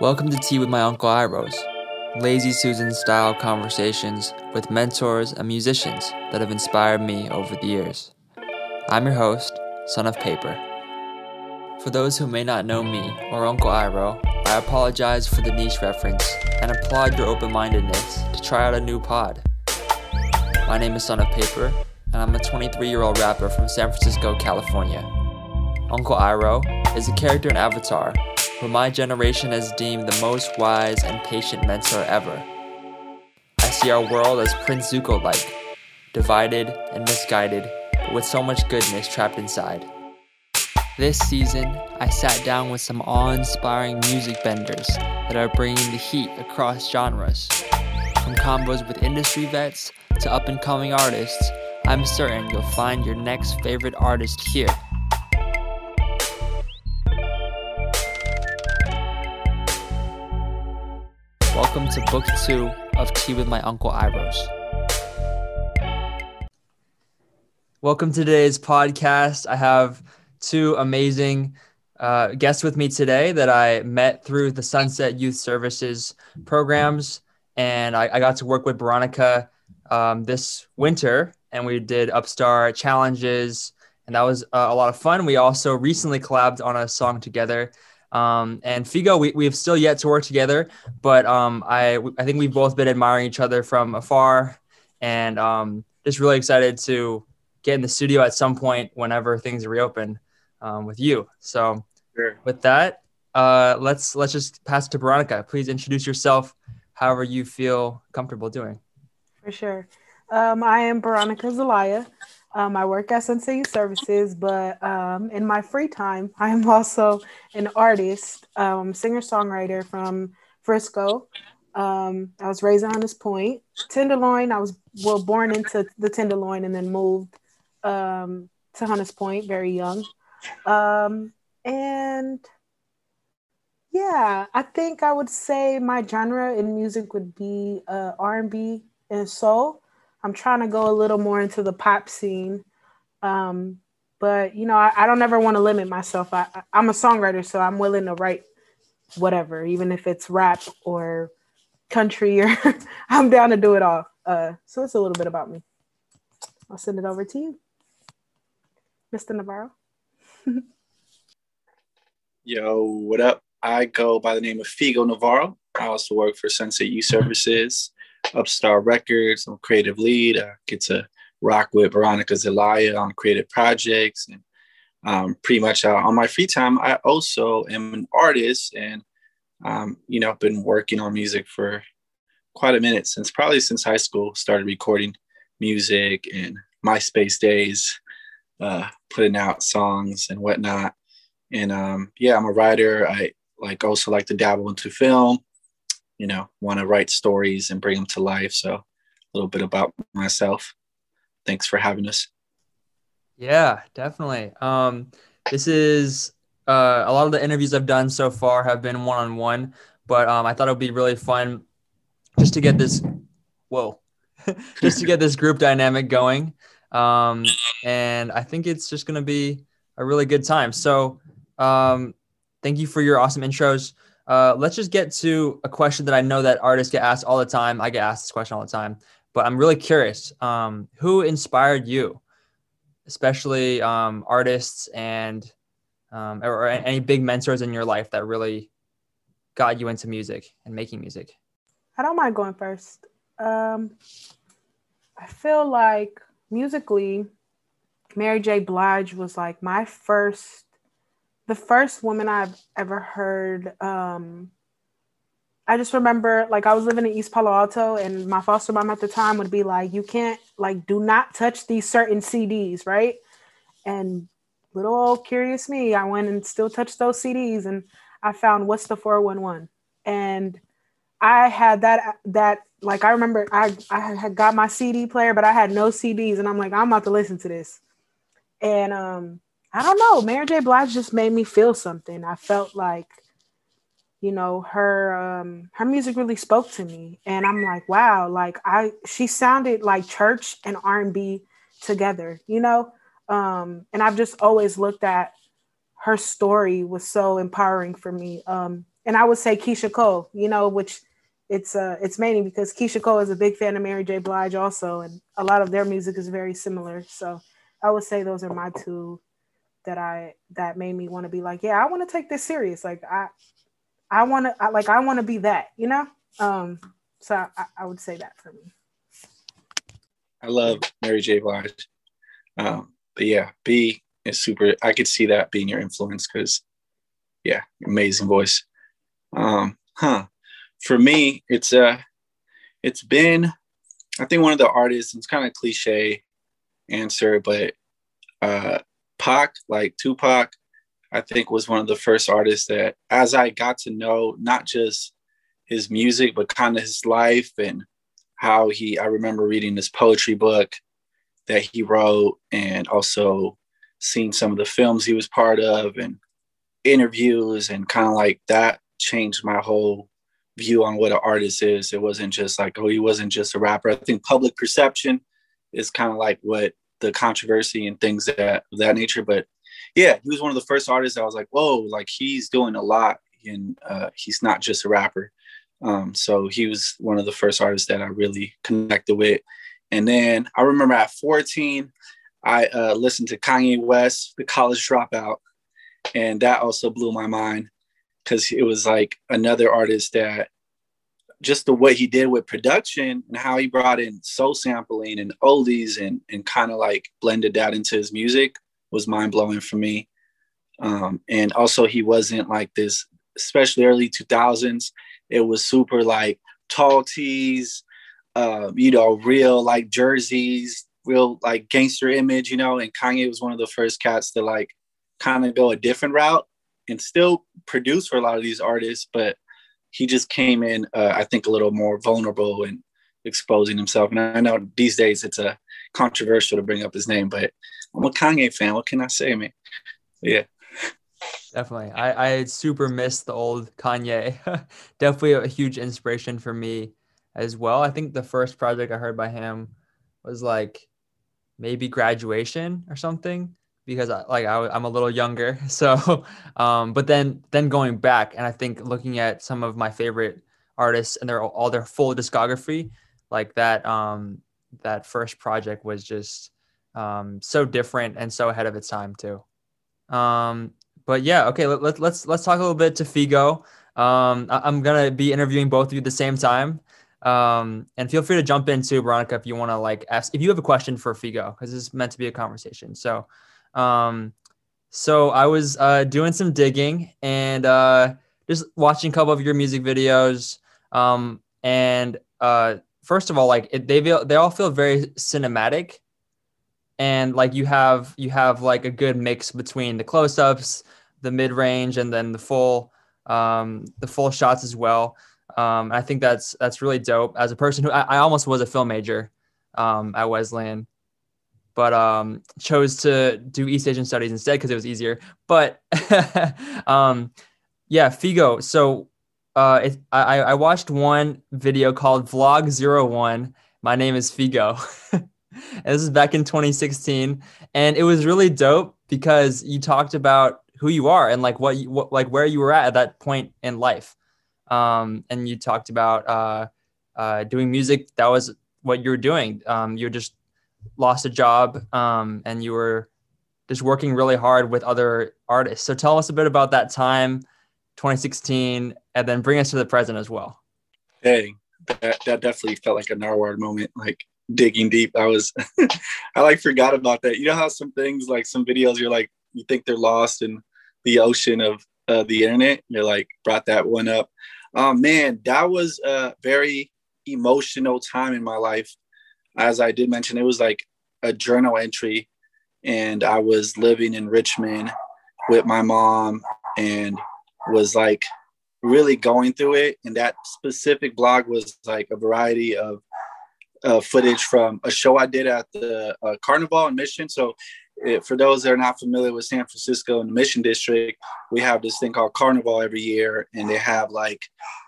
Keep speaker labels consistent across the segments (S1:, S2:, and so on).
S1: Welcome to Tea with my Uncle Irohs, lazy Susan style conversations with mentors and musicians that have inspired me over the years. I'm your host, Son of Paper. For those who may not know me or Uncle Iroh, I apologize for the niche reference and applaud your open mindedness to try out a new pod. My name is Son of Paper, and I'm a 23 year old rapper from San Francisco, California. Uncle Iroh is a character in Avatar who my generation has deemed the most wise and patient mentor ever. I see our world as Prince Zuko like, divided and misguided, but with so much goodness trapped inside. This season, I sat down with some awe inspiring music benders that are bringing the heat across genres. From combos with industry vets to up and coming artists, I'm certain you'll find your next favorite artist here. Welcome to book two of Tea with My Uncle Irohs. Welcome to today's podcast. I have two amazing uh, guests with me today that I met through the Sunset Youth Services programs. And I, I got to work with Veronica um, this winter, and we did Upstart challenges, and that was uh, a lot of fun. We also recently collabed on a song together um, and Figo, we, we have still yet to work together, but um, I, I think we've both been admiring each other from afar and um, just really excited to get in the studio at some point whenever things reopen um, with you. So sure. with that, uh, let's, let's just pass it to Veronica. Please introduce yourself however you feel comfortable doing.
S2: For sure. Um, I am Veronica Zelaya. Um, I work at Sunset Services, but um, in my free time, I am also an artist, um, singer songwriter from Frisco. Um, I was raised on Hunters Point, Tenderloin. I was well born into the Tenderloin and then moved um, to Hunters Point very young. Um, and yeah, I think I would say my genre in music would be uh, R&B and soul. I'm trying to go a little more into the pop scene. Um, but you know, I, I don't ever want to limit myself. I, I'm a songwriter, so I'm willing to write whatever, even if it's rap or country or I'm down to do it all. Uh, so it's a little bit about me. I'll send it over to you, Mr. Navarro.
S3: Yo, what up? I go by the name of Figo Navarro. I also work for Sunset Youth Services. Upstart Records. I'm creative lead. I get to rock with Veronica Zelaya on creative projects. And um, pretty much uh, on my free time, I also am an artist and, um, you know, I've been working on music for quite a minute since probably since high school, started recording music and MySpace days, uh, putting out songs and whatnot. And um, yeah, I'm a writer. I like also like to dabble into film you know, want to write stories and bring them to life. So a little bit about myself. Thanks for having us.
S1: Yeah, definitely. Um, this is uh, a lot of the interviews I've done so far have been one on one, but um, I thought it would be really fun just to get this. Whoa, just to get this group dynamic going. Um, and I think it's just going to be a really good time. So, um, thank you for your awesome intros. Uh, let's just get to a question that I know that artists get asked all the time. I get asked this question all the time, but I'm really curious. Um, who inspired you, especially um, artists and um, or, or any big mentors in your life that really got you into music and making music?
S2: I don't mind going first. Um, I feel like musically, Mary J. Blige was like my first the first woman I've ever heard. Um, I just remember like I was living in East Palo Alto, and my foster mom at the time would be like, "You can't like do not touch these certain CDs, right?" And little old curious me, I went and still touched those CDs, and I found "What's the 411," and I had that that like I remember I I had got my CD player, but I had no CDs, and I'm like, I'm about to listen to this, and um I don't know. Mary J. Blige just made me feel something. I felt like, you know, her um her music really spoke to me. And I'm like, wow, like I she sounded like church and R&B together, you know? Um, and I've just always looked at her story was so empowering for me. Um, and I would say Keyshia Cole, you know, which it's uh it's mainly because Keyshia Cole is a big fan of Mary J. Blige also, and a lot of their music is very similar. So I would say those are my two that I that made me want to be like, yeah, I want to take this serious. Like I I want to like I want to be that, you know. Um, so I, I would say that for me.
S3: I love Mary J. Blige. Um, but yeah, B is super. I could see that being your influence because, yeah, amazing voice. Um, huh. For me, it's uh, it's been, I think one of the artists. It's kind of cliche answer, but uh, Pac, like Tupac, I think was one of the first artists that, as I got to know, not just his music, but kind of his life and how he. I remember reading this poetry book that he wrote, and also seeing some of the films he was part of and interviews, and kind of like that changed my whole view on what an artist is. It wasn't just like, oh, he wasn't just a rapper. I think public perception is kind of like what the controversy and things that of that nature. But yeah, he was one of the first artists I was like, whoa, like he's doing a lot and uh, he's not just a rapper. Um, so he was one of the first artists that I really connected with. And then I remember at 14, I uh, listened to Kanye West, The College Dropout, and that also blew my mind because it was like another artist that just the way he did with production and how he brought in soul sampling and oldies and and kind of like blended that into his music was mind blowing for me. Um, and also he wasn't like this, especially early 2000s. It was super like tall tees, uh, you know, real like jerseys, real like gangster image, you know. And Kanye was one of the first cats to like kind of go a different route and still produce for a lot of these artists, but he just came in, uh, I think, a little more vulnerable and exposing himself. And I know these days it's a controversial to bring up his name, but I'm a Kanye fan. What can I say, man? Yeah.
S1: Definitely. I, I super miss the old Kanye. Definitely a huge inspiration for me as well. I think the first project I heard by him was like maybe graduation or something because I, like I, am a little younger. So, um, but then then going back and I think looking at some of my favorite artists and their all their full discography, like that um, that first project was just um, so different and so ahead of its time too. Um, but yeah, okay, let, let, let's let's talk a little bit to Figo. Um, I, am gonna be interviewing both of you at the same time. Um, and feel free to jump in too, Veronica, if you want to like ask if you have a question for Figo, because this is meant to be a conversation. So um, so I was uh, doing some digging and uh, just watching a couple of your music videos. Um, and uh, first of all, like it, they they all feel very cinematic, and like you have you have like a good mix between the close-ups, the mid-range, and then the full um, the full shots as well. Um, I think that's that's really dope. As a person who I, I almost was a film major um, at Wesleyan, but um, chose to do East Asian studies instead because it was easier. But um, yeah, Figo. So uh, it, I, I watched one video called Vlog Zero One. My name is Figo. and this is back in 2016, and it was really dope because you talked about who you are and like what, you, what like where you were at at that point in life. Um, and you talked about uh, uh, doing music. That was what you were doing. Um, you're just lost a job um, and you were just working really hard with other artists. So tell us a bit about that time, 2016, and then bring us to the present as well.
S3: Hey, that, that definitely felt like a Narwhal moment, like digging deep. I was, I like forgot about that. You know how some things, like some videos, you're like, you think they're lost in the ocean of uh, the internet. You're like, brought that one up. Um, man, that was a very emotional time in my life as I did mention, it was like a journal entry, and I was living in Richmond with my mom and was like really going through it. And that specific blog was like a variety of uh, footage from a show I did at the uh, Carnival in Mission. So, it, for those that are not familiar with San Francisco and the Mission District, we have this thing called Carnival every year, and they have like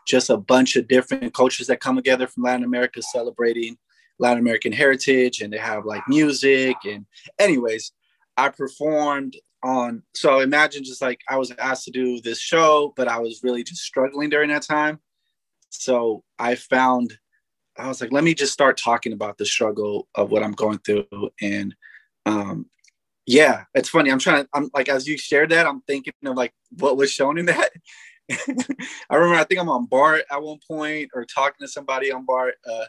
S3: just a bunch of different cultures that come together from Latin America celebrating Latin American heritage and they have like music. And, anyways, I performed on so imagine just like I was asked to do this show, but I was really just struggling during that time. So I found I was like, let me just start talking about the struggle of what I'm going through. And um yeah, it's funny. I'm trying to I'm like as you shared that, I'm thinking of like what was shown in that. I remember I think I'm on BART at one point or talking to somebody on BART. Uh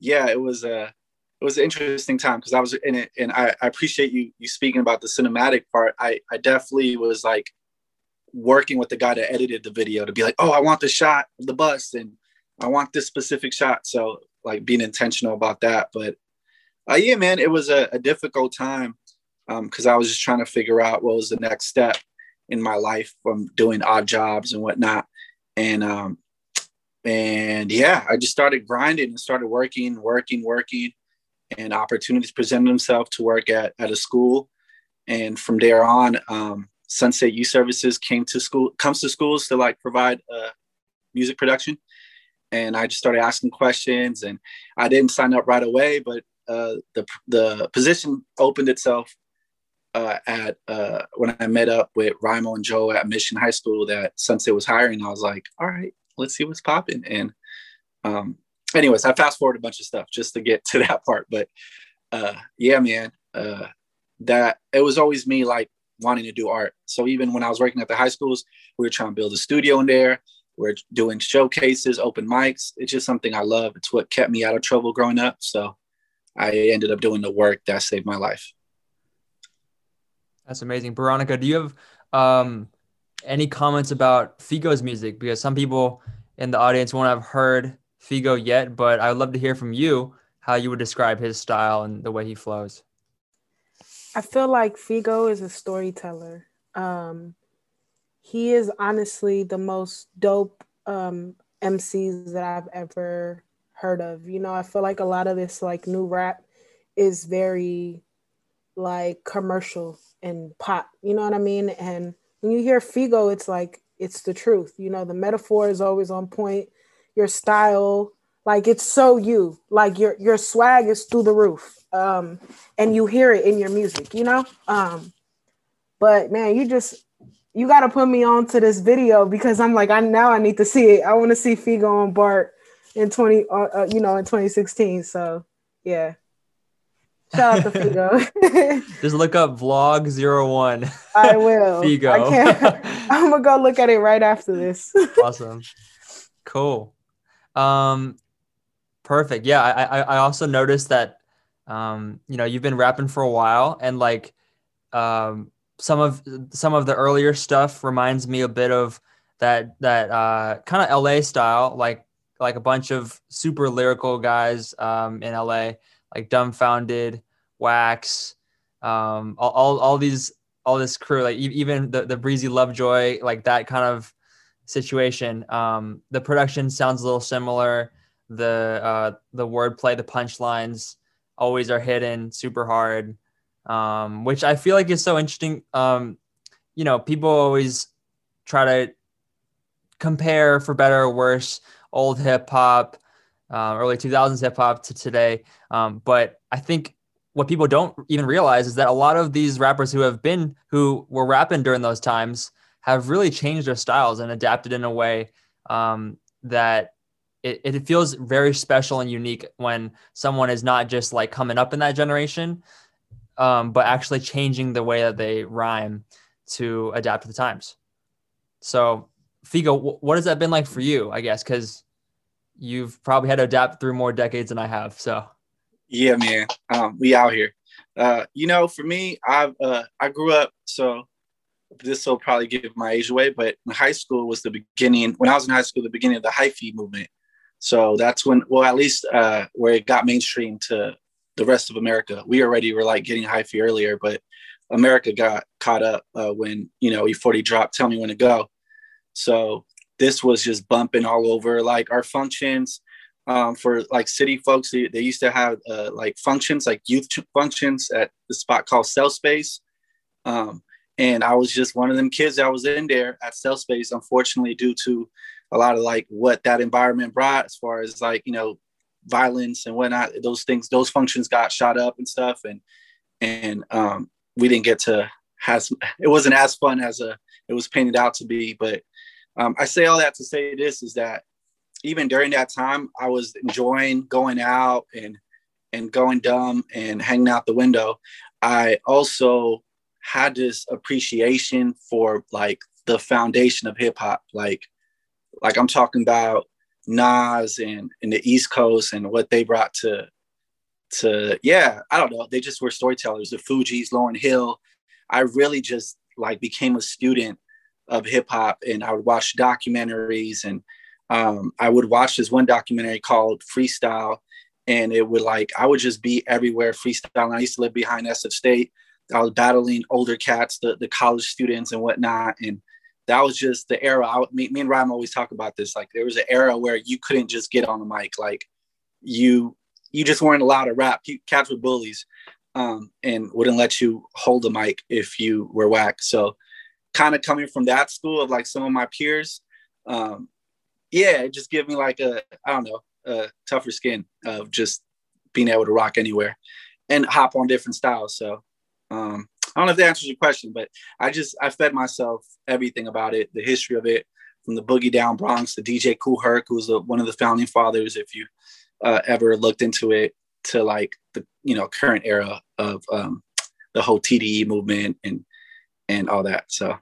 S3: yeah, it was a it was an interesting time because I was in it, and I, I, appreciate you you speaking about the cinematic part. I I definitely was like working with the guy that edited the video to be like, oh, I want the shot of the bus, and I want this specific shot. So like being intentional about that. But uh, yeah, man, it was a, a difficult time because um, I was just trying to figure out what was the next step in my life from doing odd jobs and whatnot. And um, and yeah, I just started grinding and started working, working, working and opportunities presented themselves to work at, at a school. And from there on, um, Sunset Youth Services came to school, comes to schools to like provide uh, music production. And I just started asking questions, and I didn't sign up right away, but uh, the the position opened itself uh, at uh, when I met up with Rimo and Joe at Mission High School that Sunset was hiring. I was like, all right, let's see what's popping. And um, anyways, I fast forward a bunch of stuff just to get to that part. But uh, yeah, man, uh, that it was always me like wanting to do art. So even when I was working at the high schools, we were trying to build a studio in there. We're doing showcases, open mics. It's just something I love. It's what kept me out of trouble growing up. So I ended up doing the work that saved my life.
S1: That's amazing. Veronica, do you have um, any comments about Figo's music? Because some people in the audience won't have heard Figo yet, but I would love to hear from you how you would describe his style and the way he flows.
S2: I feel like Figo is a storyteller. Um, he is honestly the most dope um, MCs that I've ever heard of. You know, I feel like a lot of this like new rap is very like commercial and pop. You know what I mean? And when you hear Figo, it's like it's the truth. You know, the metaphor is always on point. Your style like it's so you. Like your your swag is through the roof. Um and you hear it in your music you know? Um but man you just you got to put me on to this video because i'm like i now i need to see it. I want to see figo on bart in 20 uh, uh, you know in 2016 so yeah Shout out to
S1: Figo. Just look up vlog zero one.
S2: I will. Figo. I can't. I'm gonna go look at it right after this.
S1: awesome. Cool. Um, perfect. Yeah, I, I also noticed that um, you know you've been rapping for a while, and like um, some of some of the earlier stuff reminds me a bit of that that uh, kind of LA style, like like a bunch of super lyrical guys um, in LA, like Dumbfoundead Wax, um, all, all all these all this crew, like even the the Breezy Lovejoy, like that kind of situation. Um, the production sounds a little similar. The uh, the wordplay, the punchlines always are hidden super hard, um, which I feel like is so interesting. Um, you know, people always try to compare, for better or worse, old hip hop, uh, early 2000s hip hop to today. Um, but I think what people don't even realize is that a lot of these rappers who have been who were rapping during those times have really changed their styles and adapted in a way um, that it, it feels very special and unique when someone is not just like coming up in that generation, um, but actually changing the way that they rhyme to adapt to the times. So, Figo, what has that been like for you? I guess because you've probably had to adapt through more decades than I have. So,
S3: yeah, man, um, we out here. Uh, you know, for me, I've uh, I grew up so this will probably give my age away, but in high school was the beginning. When I was in high school, the beginning of the hyphy movement. So that's when, well, at least uh, where it got mainstream to the rest of America. We already were like getting hyphy earlier, but America got caught up uh, when you know E40 dropped. Tell me when to go. So this was just bumping all over like our functions. Um, for like city folks, they, they used to have uh, like functions, like youth functions at the spot called Cell Space. Um, and I was just one of them kids that was in there at Cell Space, unfortunately, due to a lot of like what that environment brought as far as like, you know, violence and whatnot. Those things, those functions got shot up and stuff. And, and um, we didn't get to has it wasn't as fun as a it was painted out to be. But um, I say all that to say this is that even during that time, I was enjoying going out and and going dumb and hanging out the window. I also had this appreciation for like the foundation of hip hop, like like I'm talking about Nas and in the East Coast and what they brought to to yeah, I don't know. They just were storytellers. The Fugees, Lauryn Hill. I really just like became a student of hip hop, and I would watch documentaries, and um, I would watch this one documentary called Freestyle, and it would like I would just be everywhere freestyling. I used to live behind SF State. I was battling older cats, the the college students and whatnot, and that was just the era. I, me, me and Ryan always talk about this. Like there was an era where you couldn't just get on the mic. Like you you just weren't allowed to rap. You, cats were bullies um, and wouldn't let you hold the mic if you were whack. So kind of coming from that school of like some of my peers, um, yeah, it just gave me like a I don't know a tougher skin of just being able to rock anywhere and hop on different styles. So um, I don't know if that answers your question, but I just I fed myself everything about it, the history of it, from the boogie down Bronx to DJ Kool Herc, who's a, one of the founding fathers. If you uh, ever looked into it, to like the you know current era of um, the whole TDE movement and and all that. So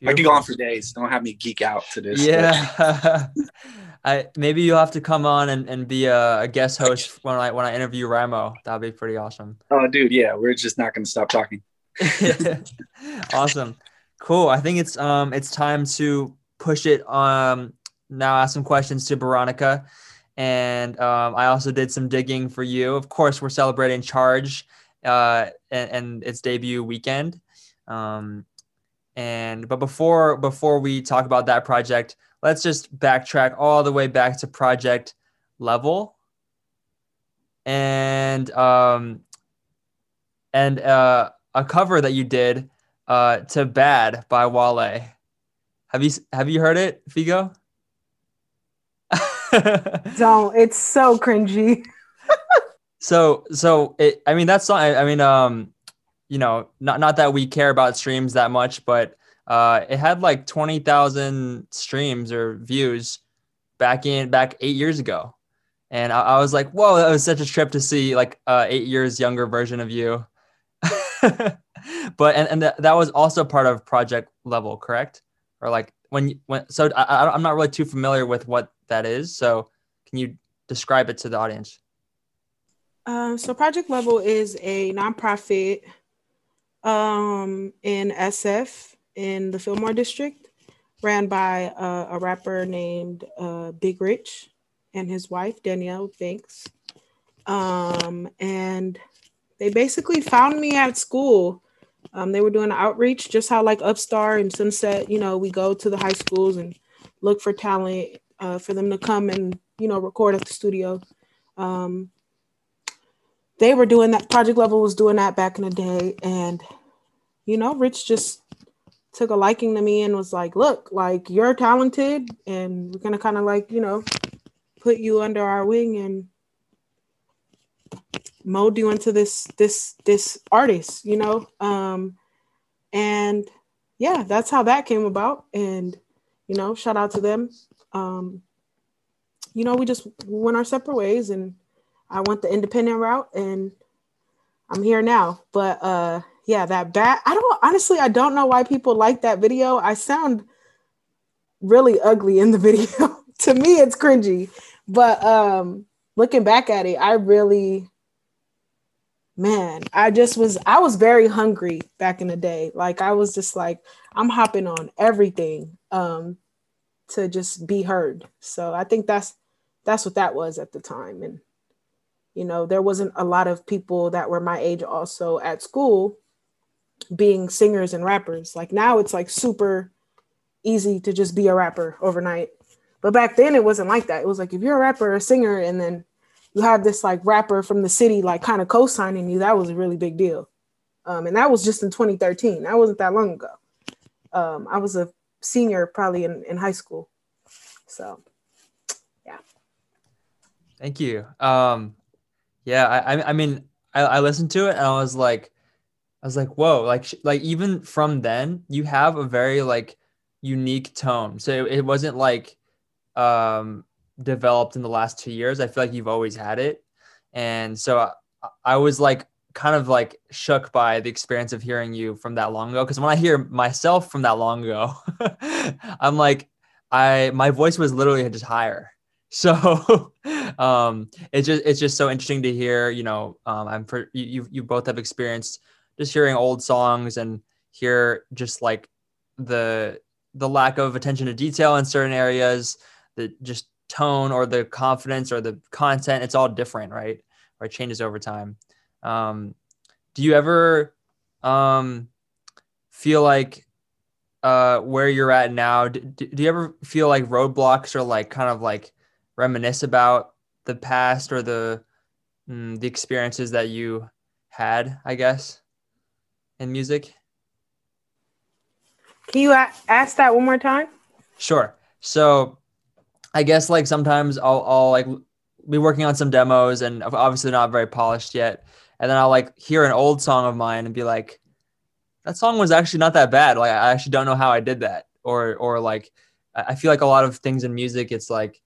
S3: Beautiful. I could go on for days. Don't have me geek out to this.
S1: Yeah. I maybe you'll have to come on and, and be a, a, guest host when I when I interview Ramo. That'd be pretty awesome.
S3: Oh, dude, yeah, we're just not gonna stop talking.
S1: awesome, cool. I think it's um it's time to push it. Um, now ask some questions to Veronica, and um, I also did some digging for you. Of course, we're celebrating Charge, uh, and, and its debut weekend. Um, and but before before we talk about that project let's just backtrack all the way back to project level. And um and uh a cover that you did uh to bad by wale. Have you have you heard it figo?
S2: Don't. It's so cringy
S1: so so it i mean that's not i mean um you know not not that we care about streams that much but uh, it had like 20,000 streams or views back in back eight years ago. And I, I was like, whoa, that was such a trip to see like uh, eight years younger version of you. but and, and th- that was also part of project level, correct? Or like when when so I, I'm not really too familiar with what that is. So can you describe it to the audience?
S2: Um, so Project Level is a nonprofit um, in SF in the Fillmore district, ran by uh, a rapper named uh, Big Rich and his wife, Danielle Banks. Um, and they basically found me at school. Um, they were doing outreach, just how like Upstart and Sunset, you know, we go to the high schools and look for talent uh, for them to come and, you know, record at the studio. Um, they were doing that, Project Level was doing that back in the day. And, you know, Rich just took a liking to me and was like, look, like you're talented and we're gonna kind of like, you know, put you under our wing and mold you into this this this artist, you know? Um and yeah, that's how that came about. And, you know, shout out to them. Um, you know, we just went our separate ways and I went the independent route and I'm here now. But uh yeah, that bad. I don't honestly, I don't know why people like that video. I sound really ugly in the video. to me, it's cringy. But um looking back at it, I really man, I just was I was very hungry back in the day. Like I was just like, I'm hopping on everything um to just be heard. So I think that's that's what that was at the time. And you know, there wasn't a lot of people that were my age also at school being singers and rappers. Like now it's like super easy to just be a rapper overnight. But back then it wasn't like that. It was like if you're a rapper or a singer and then you have this like rapper from the city like kind of co-signing you, that was a really big deal. Um, and that was just in 2013. That wasn't that long ago. Um, I was a senior probably in, in high school. So yeah.
S1: Thank you. Um, yeah, I, I mean, I, I listened to it and I was like, I was like, whoa, like like even from then, you have a very like unique tone. So it, it wasn't like um developed in the last two years. I feel like you've always had it. And so I, I was like kind of like shook by the experience of hearing you from that long ago. Cause when I hear myself from that long ago, I'm like, I my voice was literally just higher. So um it's just it's just so interesting to hear, you know, um I'm for you you both have experienced just hearing old songs and hear just like the the lack of attention to detail in certain areas, the just tone or the confidence or the content, it's all different, right? Or it changes over time. Um, do you ever um, feel like uh, where you're at now? Do, do you ever feel like roadblocks or like kind of like reminisce about the past or the mm, the experiences that you had? I guess in music.
S2: Can you a- ask that one more time?
S1: Sure. So I guess like sometimes I'll, I'll like be working on some demos and obviously not very polished yet. And then I'll like hear an old song of mine and be like, that song was actually not that bad. Like I actually don't know how I did that. Or or like I feel like a lot of things in music, it's like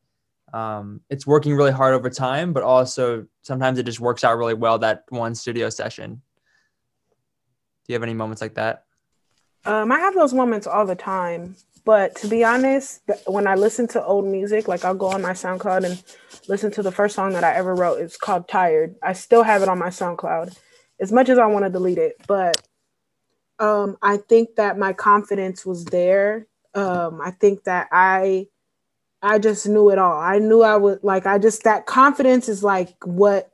S1: um, it's working really hard over time, but also sometimes it just works out really well that one studio session. Do you have any moments like that?
S2: Um, I have those moments all the time. But to be honest, when I listen to old music, like I'll go on my SoundCloud and listen to the first song that I ever wrote. It's called Tired. I still have it on my SoundCloud, as much as I want to delete it. But um, I think that my confidence was there. Um, I think that I, I just knew it all. I knew I would like. I just that confidence is like what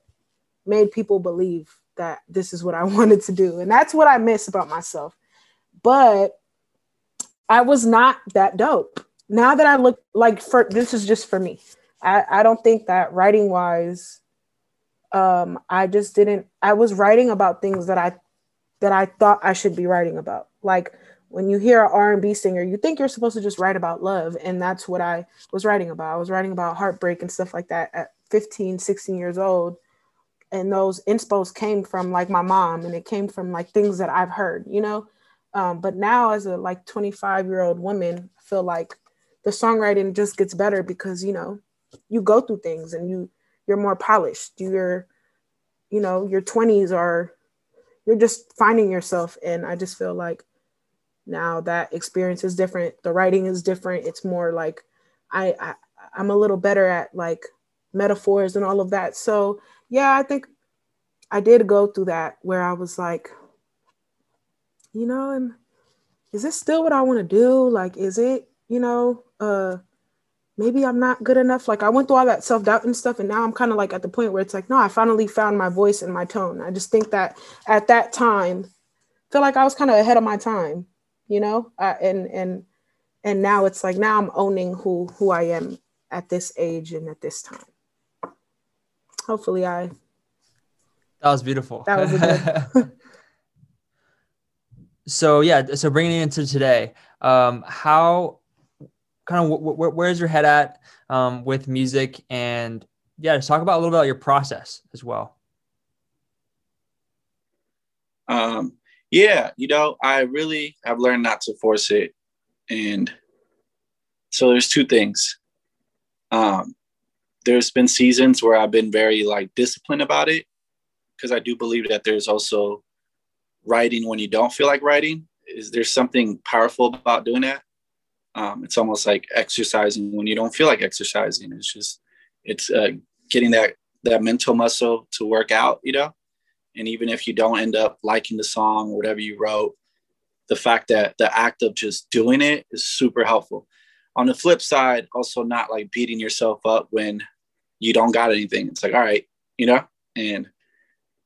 S2: made people believe that this is what I wanted to do, and that's what I miss about myself. But I was not that dope. Now that I look like for this is just for me. I, I don't think that writing wise, um, I just didn't I was writing about things that I that I thought I should be writing about. Like when you hear an R&B singer, you think you're supposed to just write about love. And that's what I was writing about. I was writing about heartbreak and stuff like that at 15, 16 years old. And those inspos came from like my mom and it came from like things that I've heard, you know? Um, but now, as a like 25 year old woman, I feel like the songwriting just gets better because you know you go through things and you you're more polished. You're you know your 20s are you're just finding yourself, and I just feel like now that experience is different. The writing is different. It's more like I, I I'm a little better at like metaphors and all of that. So yeah, I think I did go through that where I was like, you know, and is this still what I want to do? Like, is it, you know, uh, maybe I'm not good enough. Like I went through all that self-doubt and stuff. And now I'm kind of like at the point where it's like, no, I finally found my voice and my tone. I just think that at that time, feel like I was kind of ahead of my time, you know? Uh, and, and, and now it's like, now I'm owning who, who I am at this age and at this time. Hopefully I.
S1: That was beautiful.
S2: That was good.
S1: so yeah so bringing it into today um how kind of w- w- where's your head at um, with music and yeah just talk about a little bit about your process as well
S3: um yeah you know i really have learned not to force it. And so there's two things. Um there's been seasons where i've been very like disciplined about it because i do believe that there's also writing when you don't feel like writing. Is there something powerful about doing that? Um, it's almost like exercising when you don't feel like exercising. It's just it's uh, getting that that mental muscle to work out you know and even if you don't end up liking the song or whatever you wrote the fact that the act of just doing it is super helpful on the flip side also not like beating yourself up when you don't got anything it's like all right you know and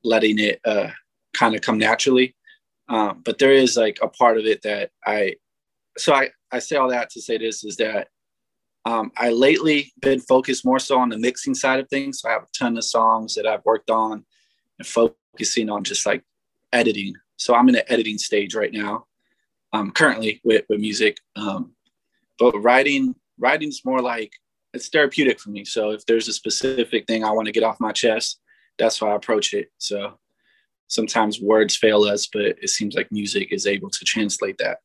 S3: letting it uh, kind of come naturally. Um, but there is like a part of it that I, so I, I say all that to say this is that um, I lately been focused more so on the mixing side of things. So I have a ton of songs that I've worked on and focusing on just like editing. So I'm in the editing stage right now, um, currently with, with music. Um, but writing, writing's more like it's therapeutic for me. So if there's a specific thing I want to get off my chest, that's how I approach it. So sometimes words fail us, but it seems like music is able to translate that.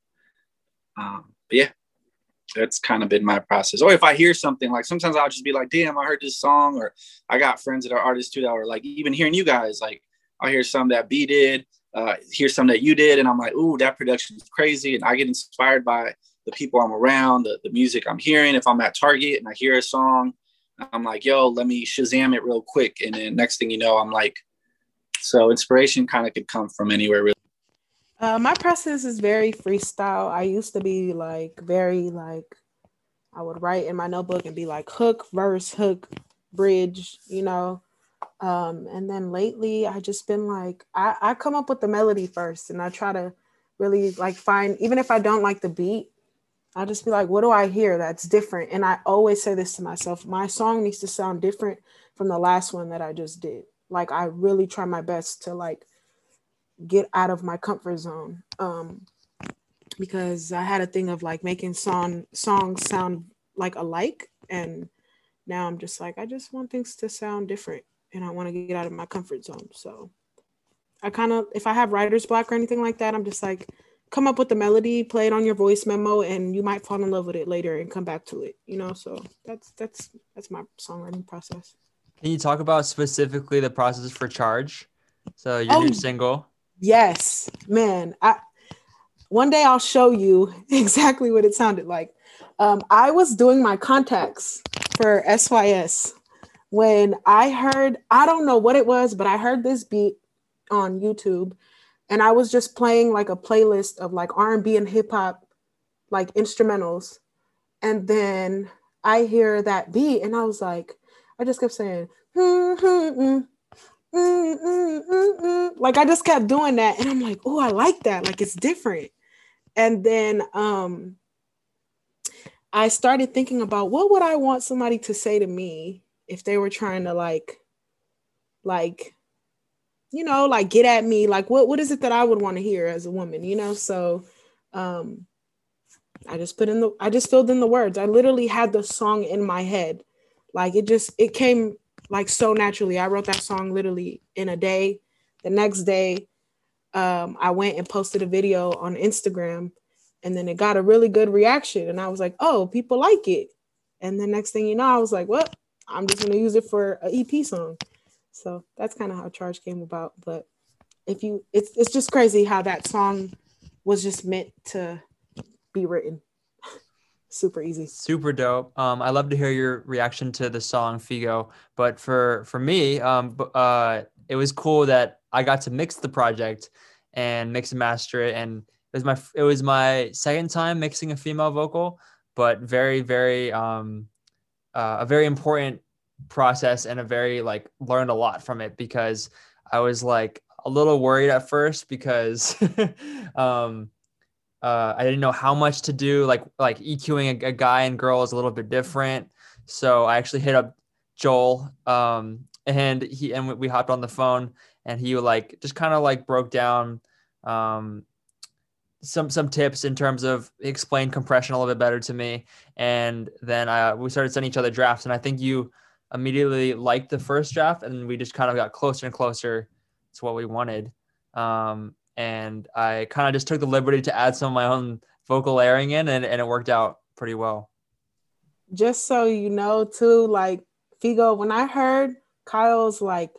S3: Um, but yeah, that's kind of been my process. Or if I hear something like sometimes I'll just be like, damn, I heard this song, or I got friends that are artists too that are like, even hearing you guys, like I'll hear some that B did, uh, hear some that you did, and I'm like, ooh, that production is crazy. And I get inspired by the people I'm around, the, the music I'm hearing. If I'm at Target and I hear a song, I'm like, yo, let me Shazam it real quick. And then next thing you know, I'm like, so inspiration kind of could come from anywhere really.
S2: Uh, my process is very freestyle. I used to be like very like I would write in my notebook and be like hook, verse, hook, bridge, you know. Um, and then lately I just been like I, I come up with the melody first and I try to really like find even if I don't like the beat, I just be like, what do I hear that's different? And I always say this to myself, my song needs to sound different from the last one that I just did. Like I really try my best to like get out of my comfort zone um because i had a thing of like making song songs sound like alike and now i'm just like i just want things to sound different and i want to get out of my comfort zone so. I kind of if i have writer's block or anything like that i'm just like come up with the melody play it on your voice memo and you might fall in love with it later and come back to it you know so that's that's that's my songwriting process.
S1: Can you talk about specifically the process for charge? So your oh, new single?
S2: Yes, man. I one day I'll show you exactly what it sounded like. Um, I was doing my contacts for SYS when I heard, I don't know what it was, but I heard this beat on YouTube and I was just playing like a playlist of like R&B and hip hop like instrumentals. And then I hear that beat and I was like, I just kept saying, hmm, hmm, hmm mm, mm, mm, like I just kept doing that, and I'm like, oh, I like that. Like it's different. And then um, I started thinking about what would I want somebody to say to me if they were trying to like, like, you know, like get at me. Like what what is it that I would want to hear as a woman? You know, so. Um, I just put in the I just filled in the words. I literally had the song in my head. Like it just it came like so naturally. I wrote that song literally in a day. The next day, um, I went and posted a video on Instagram, and then it got a really good reaction. And I was like, oh, people like it. And the next thing you know, I was like, well, I'm just gonna use it for an EP song. So that's kind of how Charge came about. But if you, it's it's just crazy how that song was just meant to be written super easy
S1: super dope um i love to hear your reaction to the song figo but for for me um uh it was cool that i got to mix the project and mix and master it and it was my it was my second time mixing a female vocal but very very um uh, a very important process and a very like learned a lot from it because i was like a little worried at first because um uh, I didn't know how much to do. Like like EQing a, a, guy and girl is a little bit different. So I actually hit up Joel, um, and he and we hopped on the phone, and he like just kind of like broke down um, some some tips in terms of explain compression a little bit better to me. And then I, we started sending each other drafts, and I think you immediately liked the first draft, and we just kind of got closer and closer to what we wanted. Um, and I kind of just took the liberty to add some of my own vocal layering in, and, and it worked out pretty well.
S2: Just so you know, too, like Figo, when I heard Kyle's like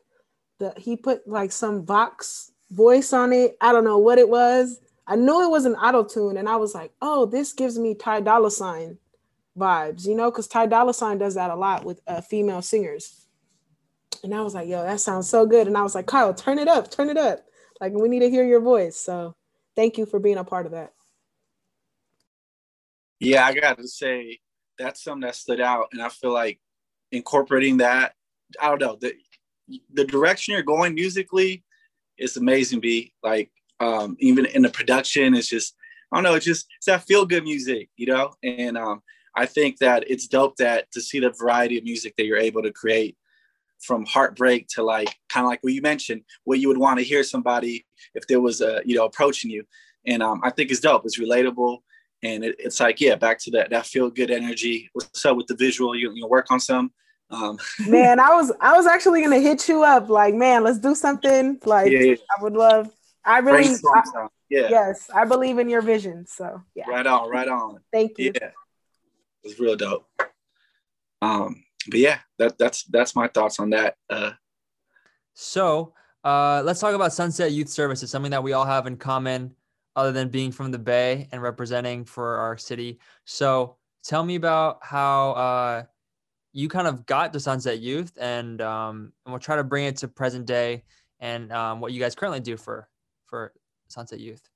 S2: the he put like some Vox voice on it. I don't know what it was. I knew it was an auto tune, and I was like, oh, this gives me Ty Dolla Sign vibes, you know, because Ty Dolla Sign does that a lot with uh, female singers. And I was like, yo, that sounds so good. And I was like, Kyle, turn it up, turn it up. Like we need to hear your voice. So thank you for being a part of that.
S3: Yeah, I got to say that's something that stood out, and I feel like incorporating that. I don't know the the direction you're going musically is amazing. Be like um, even in the production, it's just I don't know. It's just it's that feel good music, you know. And um, I think that it's dope that to see the variety of music that you're able to create from heartbreak to like kind of like what you mentioned, what you would want to hear somebody if there was a you know approaching you, and um, I think it's dope. It's relatable, and it, it's like yeah, back to that that feel good energy. What's up with the visual? You you work on some Um,
S2: man, I was I was actually gonna hit you up, like, man, let's do something. Like,
S3: Yeah, yeah.
S2: I would love. I really, I-
S3: yeah,
S2: yes, I believe in your vision. So yeah,
S3: right on, right on.
S2: thank you.
S3: Yeah, it's real dope. Um, but yeah, that that's that's my thoughts on that. Uh,
S1: So uh, let's talk about Sunset Youth Services, something that we all have in common, other than being from the Bay and representing for our city. So tell me about how uh, you kind of got to Sunset Youth, and um, and we'll try to bring it to present day and um, what you guys currently do for for Sunset Youth.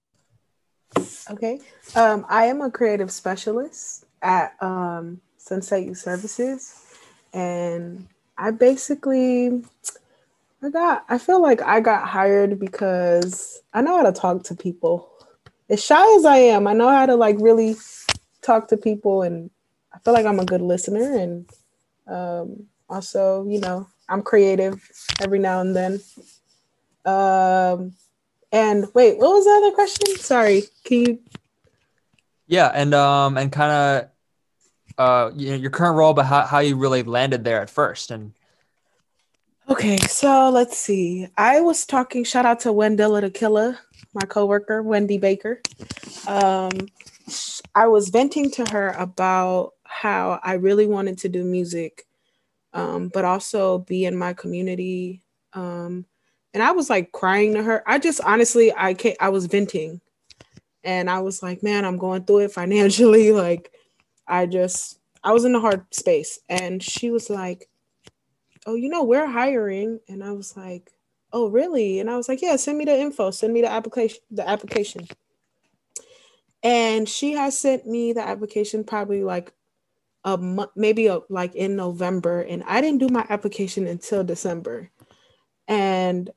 S2: Okay. Um, I am a creative specialist at um, Sunset Youth Services, and I basically, I got, I feel like I got hired because I know how to talk to people. As shy as I am, I know how to like really talk to people, and I feel like I'm a good listener, and um, also, you know, I'm creative every now and then. Um, and wait, what was the other question? Sorry, can you?
S1: Yeah, and um, and kind of uh, you know, your current role, but how, how you really landed there at first, and
S2: Okay, so let's see. I was talking. Shout out to Wendella the Killer, my coworker, Wendy Baker. Um, I was venting to her about how I really wanted to do music, um, but also be in my community. Um, and I was like crying to her. I just honestly, I can't. I was venting, and I was like, man, I'm going through it financially. Like, I just, I was in a hard space, and she was like oh, you know, we're hiring. And I was like, oh, really? And I was like, yeah, send me the info, send me the application, the application. And she has sent me the application probably like a month, maybe a, like in November. And I didn't do my application until December. And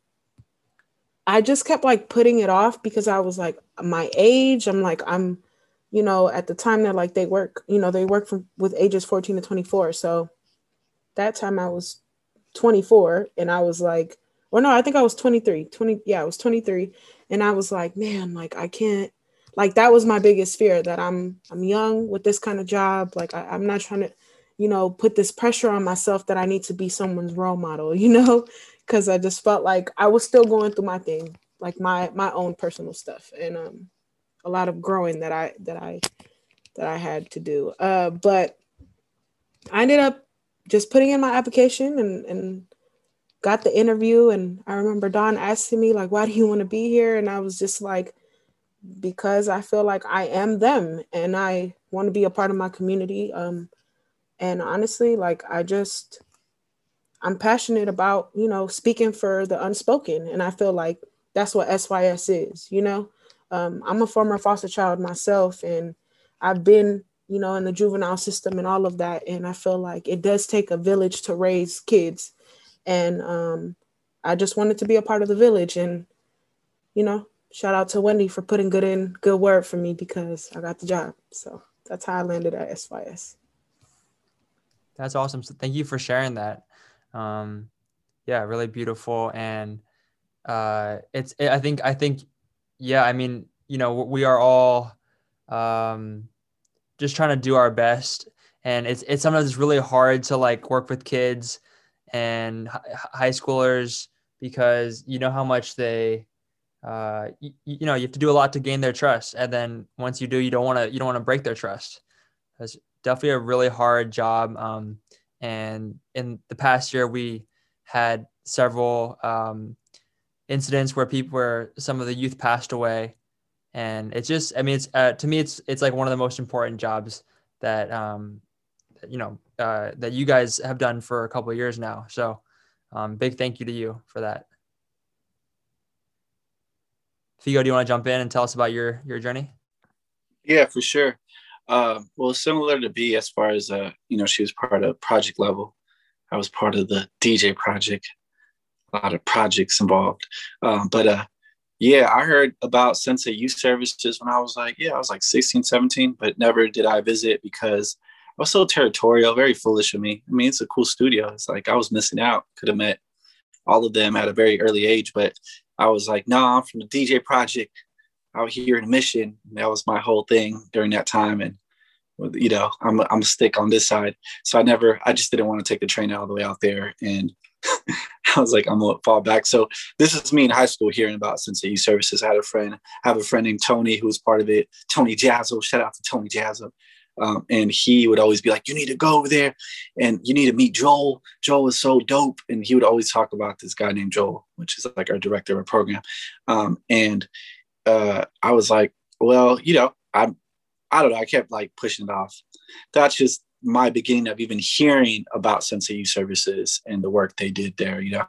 S2: I just kept like putting it off because I was like, my age, I'm like, I'm, you know, at the time that like they work, you know, they work from with ages 14 to 24. So that time I was 24 and I was like, or no, I think I was 23, 20. Yeah, I was 23. And I was like, man, like I can't, like that was my biggest fear that I'm, I'm young with this kind of job. Like I, I'm not trying to, you know, put this pressure on myself that I need to be someone's role model, you know, because I just felt like I was still going through my thing, like my, my own personal stuff and um, a lot of growing that I, that I, that I had to do. Uh, but I ended up just putting in my application and, and got the interview. And I remember Don asking me, like, why do you want to be here? And I was just like, because I feel like I am them and I want to be a part of my community. Um, and honestly, like, I just, I'm passionate about, you know, speaking for the unspoken. And I feel like that's what SYS is, you know? Um, I'm a former foster child myself, and I've been you know, in the juvenile system and all of that. And I feel like it does take a village to raise kids. And um, I just wanted to be a part of the village. And, you know, shout out to Wendy for putting good in good word for me because I got the job. So that's how I landed at SYS.
S1: That's awesome. So thank you for sharing that. Um, yeah, really beautiful. And uh, it's, I think, I think, yeah, I mean, you know, we are all, um, just trying to do our best. And it's it's sometimes it's really hard to like work with kids and high schoolers because you know how much they uh you, you know you have to do a lot to gain their trust. And then once you do you don't want to you don't want to break their trust. It's definitely a really hard job. Um and in the past year we had several um incidents where people where some of the youth passed away. And it's just i mean it's uh, to me it's it's like one of the most important jobs that um you know uh, that you guys have done for a couple of years now. So um, big thank you to you for that. Figo do you want to jump in and tell us about your your journey?
S3: Yeah for sure uh, well similar to b as far as uh you know she was part of project level i was part of the dj project a lot of projects involved um, but uh yeah, I heard about Sunset Youth Services when I was like, yeah, I was like 16, 17, but never did I visit because I was so territorial, very foolish of me. I mean, it's a cool studio. It's like I was missing out. Could have met all of them at a very early age, but I was like, no, nah, I'm from the DJ project out here in Mission. That was my whole thing during that time. And you know, I'm I'm a stick on this side. So I never, I just didn't want to take the train all the way out there, and I was like, I'm gonna fall back. So this is me in high school hearing about Sunset Youth Services. I had a friend, I have a friend named Tony who was part of it. Tony Jazzo, shout out to Tony Jazzo. Um, and he would always be like, "You need to go over there, and you need to meet Joel. Joel is so dope." And he would always talk about this guy named Joel, which is like our director of program. Um, and uh, I was like, "Well, you know, I'm, I don't know." I kept like pushing it off. That's just my beginning of even hearing about Sunset Youth Services and the work they did there. You know,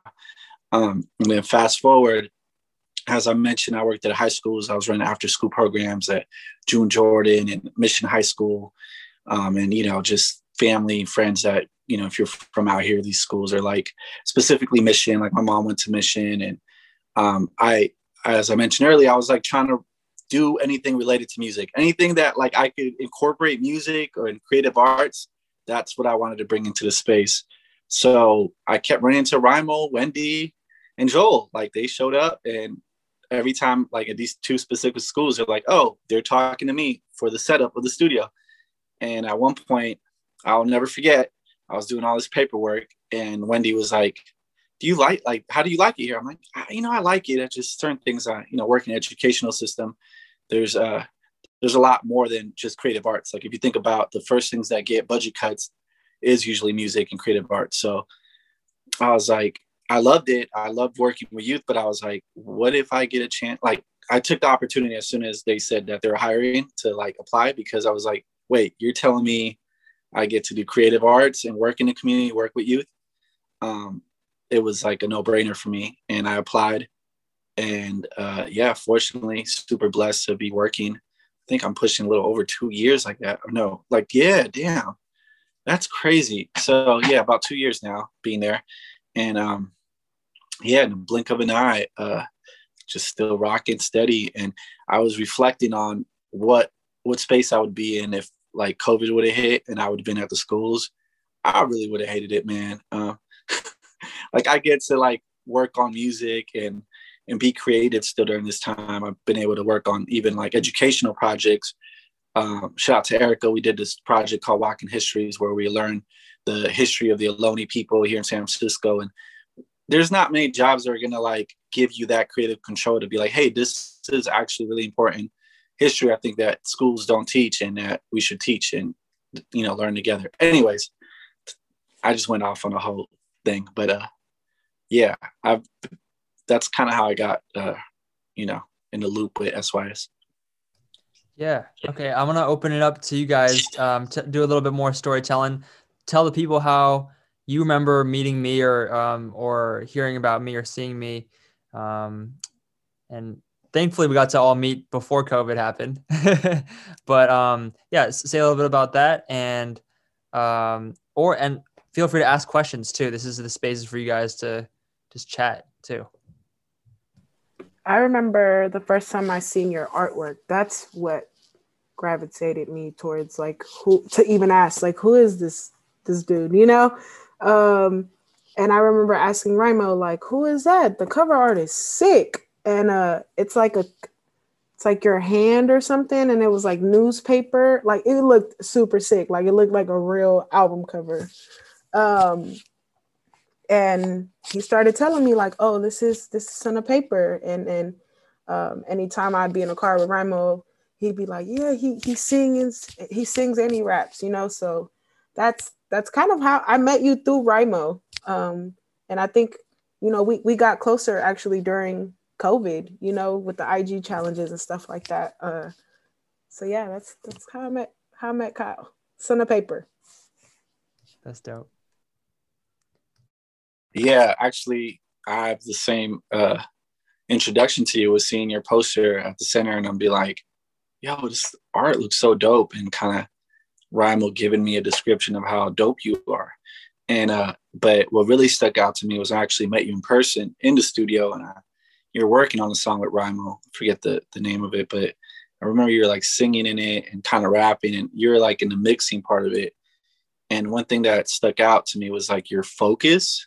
S3: um, and then fast forward, as I mentioned, I worked at high schools. I was running after school programs at June Jordan and Mission High School. Um, and, you know, just family, friends that, you know, if you're from out here, these schools are like specifically Mission, like my mom went to Mission. And um, I, as I mentioned earlier, I was like trying to do anything related to music, anything that like I could incorporate music or in creative arts. That's what I wanted to bring into the space. So I kept running into Rimo, Wendy, and Joel. Like they showed up and every time like at these two specific schools they're like oh they're talking to me for the setup of the studio and at one point i'll never forget i was doing all this paperwork and wendy was like do you like like how do you like it here i'm like you know i like it it's just certain things i you know work in educational system there's uh there's a lot more than just creative arts like if you think about the first things that get budget cuts is usually music and creative arts so i was like I loved it. I loved working with youth, but I was like, what if I get a chance? Like, I took the opportunity as soon as they said that they're hiring to like apply because I was like, wait, you're telling me I get to do creative arts and work in the community, work with youth. Um, it was like a no brainer for me. And I applied. And uh, yeah, fortunately, super blessed to be working. I think I'm pushing a little over two years like that. No, like, yeah, damn. That's crazy. So yeah, about two years now being there. And um, yeah, in the blink of an eye, uh, just still rocking steady. And I was reflecting on what what space I would be in if like COVID would have hit and I would have been at the schools. I really would have hated it, man. Uh, like I get to like work on music and and be creative still during this time. I've been able to work on even like educational projects. Um, shout out to Erica. We did this project called Walking Histories where we learn the history of the Ohlone people here in San Francisco and there's not many jobs that are to like give you that creative control to be like hey this is actually really important history i think that schools don't teach and that we should teach and you know learn together anyways i just went off on a whole thing but uh yeah i've that's kind of how i got uh you know in the loop with sys
S1: yeah okay i'm gonna open it up to you guys um to do a little bit more storytelling. Tell the people how you remember meeting me or um, or hearing about me or seeing me um, and thankfully we got to all meet before covid happened. But um, yeah say a little bit about that and um, or and feel free to ask questions too. This is the spaces for you guys to just chat too
S2: i remember the first time i seen your artwork that's what gravitated me towards like who to even ask like who is this this dude you know um, and I remember asking Rimo, like, who is that? The cover art is sick. And uh it's like a it's like your hand or something, and it was like newspaper. Like it looked super sick. Like it looked like a real album cover. Um and he started telling me, like, oh, this is this is on a paper. And and um anytime I'd be in a car with Rimo, he'd be like, Yeah, he he sings, he sings and he raps, you know. So that's that's kind of how I met you through Rimo. Um, and I think, you know, we, we got closer actually during COVID, you know, with the IG challenges and stuff like that. Uh, so yeah, that's that's how I met how I met Kyle. Son of paper.
S1: That's dope.
S3: Yeah, actually, I have the same uh, introduction to you was seeing your poster at the center, and I'm be like, "Yo, this art looks so dope," and kind of Rimo giving me a description of how dope you are. And uh, but what really stuck out to me was I actually met you in person in the studio, and I, you're working on a song with Rimo. I forget the the name of it, but I remember you're like singing in it and kind of rapping, and you're like in the mixing part of it. And one thing that stuck out to me was like your focus.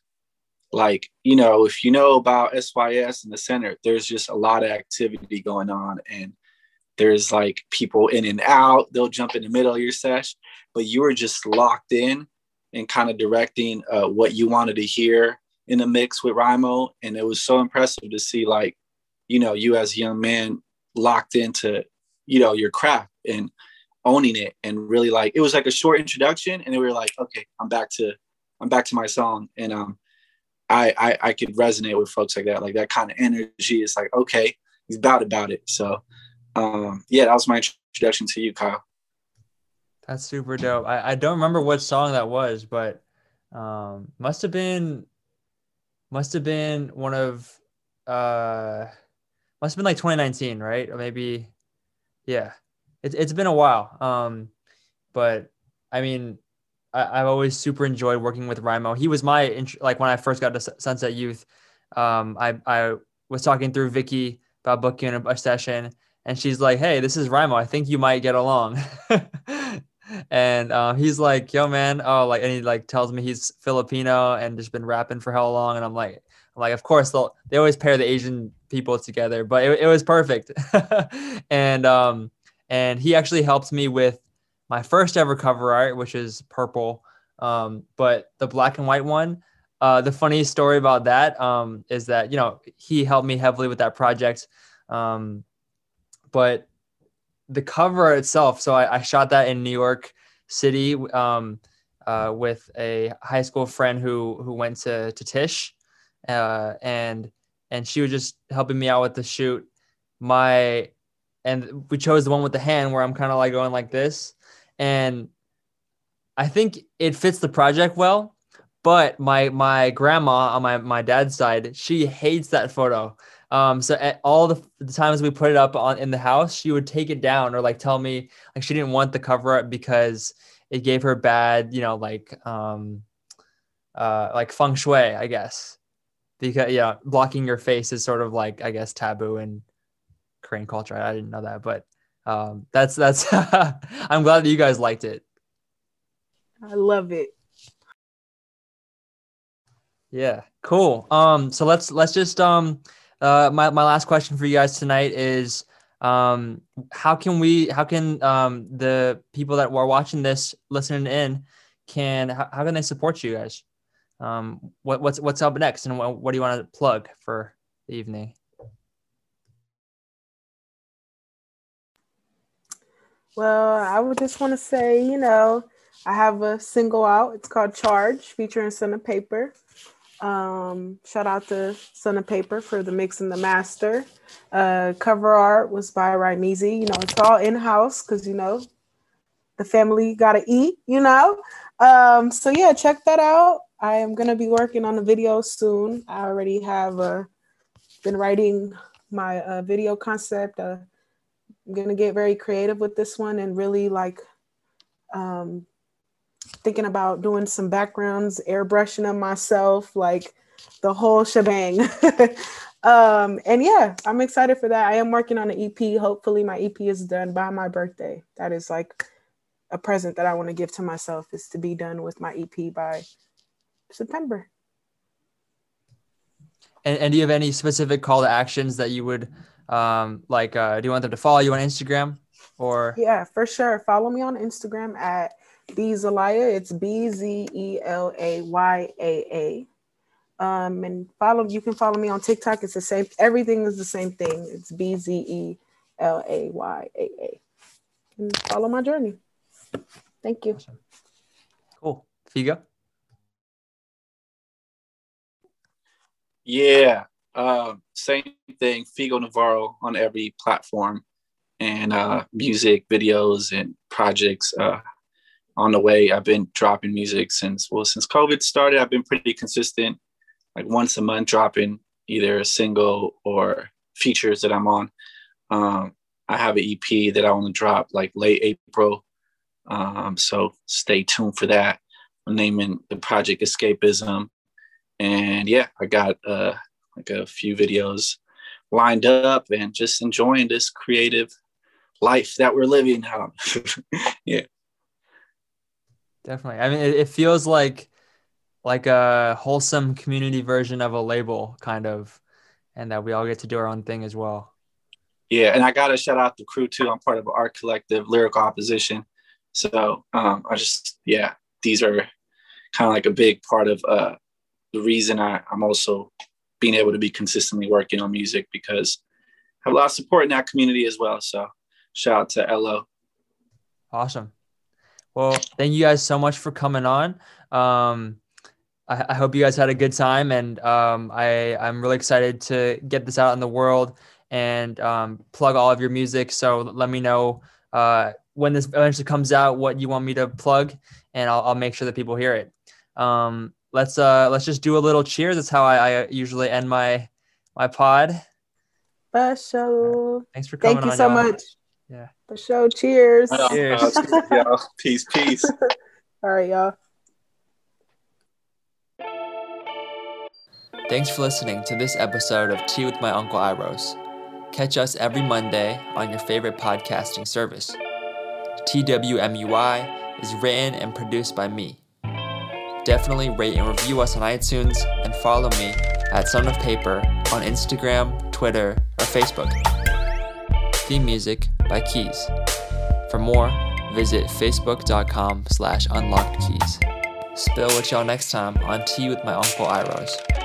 S3: Like, you know, if you know about SYS in the center, there's just a lot of activity going on. And there's like people in and out they'll jump in the middle of your sesh but you were just locked in and kind of directing uh, what you wanted to hear in the mix with Rymo. And it was so impressive to see like, you know, you as a young man locked into, you know, your craft and owning it and really like it was like a short introduction and we were like, okay, I'm back to I'm back to my song. And um I I, I could resonate with folks like that. Like that kind of energy is like, okay, he's about about it. So um yeah, that was my introduction to you, Kyle.
S1: That's super dope. I, I don't remember what song that was, but um, must have been must have been one of uh must have been like 2019, right? Or maybe yeah. It's it's been a while. Um, but I mean, I, have always super enjoyed working with Rymo. He was my like when I first got to Sunset Youth. Um, I I was talking through Vicky about booking a, a session, and she's like, "Hey, this is Rymo. I think you might get along." and uh, he's like, "Yo, man," oh, like, and he like tells me he's Filipino and just been rapping for how long, and I'm like, I'm like, of course they'll they always pair the Asian people together, but it, it was perfect, and um, and he actually helped me with my first ever cover art, which is purple, um, but the black and white one. Uh, the funny story about that um, is that you know he helped me heavily with that project, um, but the cover itself. So I, I shot that in New York City um, uh, with a high school friend who who went to to Tisch, uh, and and she was just helping me out with the shoot. My and we chose the one with the hand where I'm kind of like going like this, and I think it fits the project well. But my my grandma on my my dad's side, she hates that photo. Um, so at all the, the, times we put it up on in the house, she would take it down or like tell me like she didn't want the cover up because it gave her bad, you know, like um, uh, like feng shui, I guess. Because yeah, blocking your face is sort of like I guess taboo in Korean culture. I didn't know that, but um, that's that's. I'm glad that you guys liked it.
S2: I love it.
S1: Yeah, cool. Um, so let's let's just um uh, my, my last question for you guys tonight is um, how can we how can um, the people that are watching this listening in can how, how can they support you guys um, what, what's what's up next and what, what do you want to plug for the evening
S2: well i would just want to say you know i have a single out it's called charge featuring son of paper um, shout out to Son of Paper for the mix and the master. Uh, cover art was by Raimizi. You know, it's all in house because you know the family got to eat. You know, um, so yeah, check that out. I am gonna be working on a video soon. I already have uh, been writing my uh, video concept. Uh, I'm gonna get very creative with this one and really like um, thinking about doing some backgrounds, airbrushing them myself, like the whole shebang. um, and yeah, I'm excited for that. I am working on an EP. Hopefully, my EP is done by my birthday. That is like a present that I want to give to myself is to be done with my EP by September.
S1: And, and do you have any specific call to actions that you would um, like? Uh, do you want them to follow you on Instagram or?
S2: Yeah, for sure. Follow me on Instagram at Zelaya. It's B Z E L A Y A A. Um, and follow you can follow me on TikTok. It's the same. Everything is the same thing. It's B Z E L A Y A A. And follow my journey. Thank you. Awesome.
S1: Cool. Figo.
S3: Yeah. Uh, same thing. Figo Navarro on every platform and uh, music, videos, and projects. Uh, on the way. I've been dropping music since well since COVID started. I've been pretty consistent, like once a month dropping either a single or features that I'm on. Um, I have an EP that I want to drop like late April, um, so stay tuned for that. I'm naming the project Escapism, and yeah, I got uh, like a few videos lined up and just enjoying this creative life that we're living now. yeah
S1: definitely. I mean, it, it feels like like a wholesome community version of a label, kind of, and that we all get to do our own thing as well.
S3: yeah, and I got to shout out the crew too. I'm part of art collective, lyrical opposition. So um, I just yeah, these are kind of like a big part of uh, the reason I, I'm also being able to be consistently working on music because I have a lot of support in that community as well. So shout out to LO.
S1: Awesome. Well, thank you guys so much for coming on. Um, I, I, hope you guys had a good time, and um, I I'm really excited to get this out in the world and um, plug all of your music. So let me know uh, when this eventually comes out what you want me to plug, and I'll, I'll make sure that people hear it. Um, let's uh, let's just do a little cheers. That's how I, I usually end my my pod.
S2: For sure.
S1: Thanks for coming.
S2: Thank you
S1: on,
S2: so
S1: y'all.
S2: much.
S1: Yeah.
S2: For sure. Cheers.
S1: Cheers.
S3: peace, peace.
S2: All right, y'all.
S1: Thanks for listening to this episode of Tea with My Uncle Irohs. Catch us every Monday on your favorite podcasting service. TWMUI is written and produced by me. Definitely rate and review us on iTunes and follow me at Son of Paper on Instagram, Twitter, or Facebook. Theme music by Keys. For more, visit facebook.com slash unlockedkeys. Spill with y'all next time on Tea with My Uncle Irohs.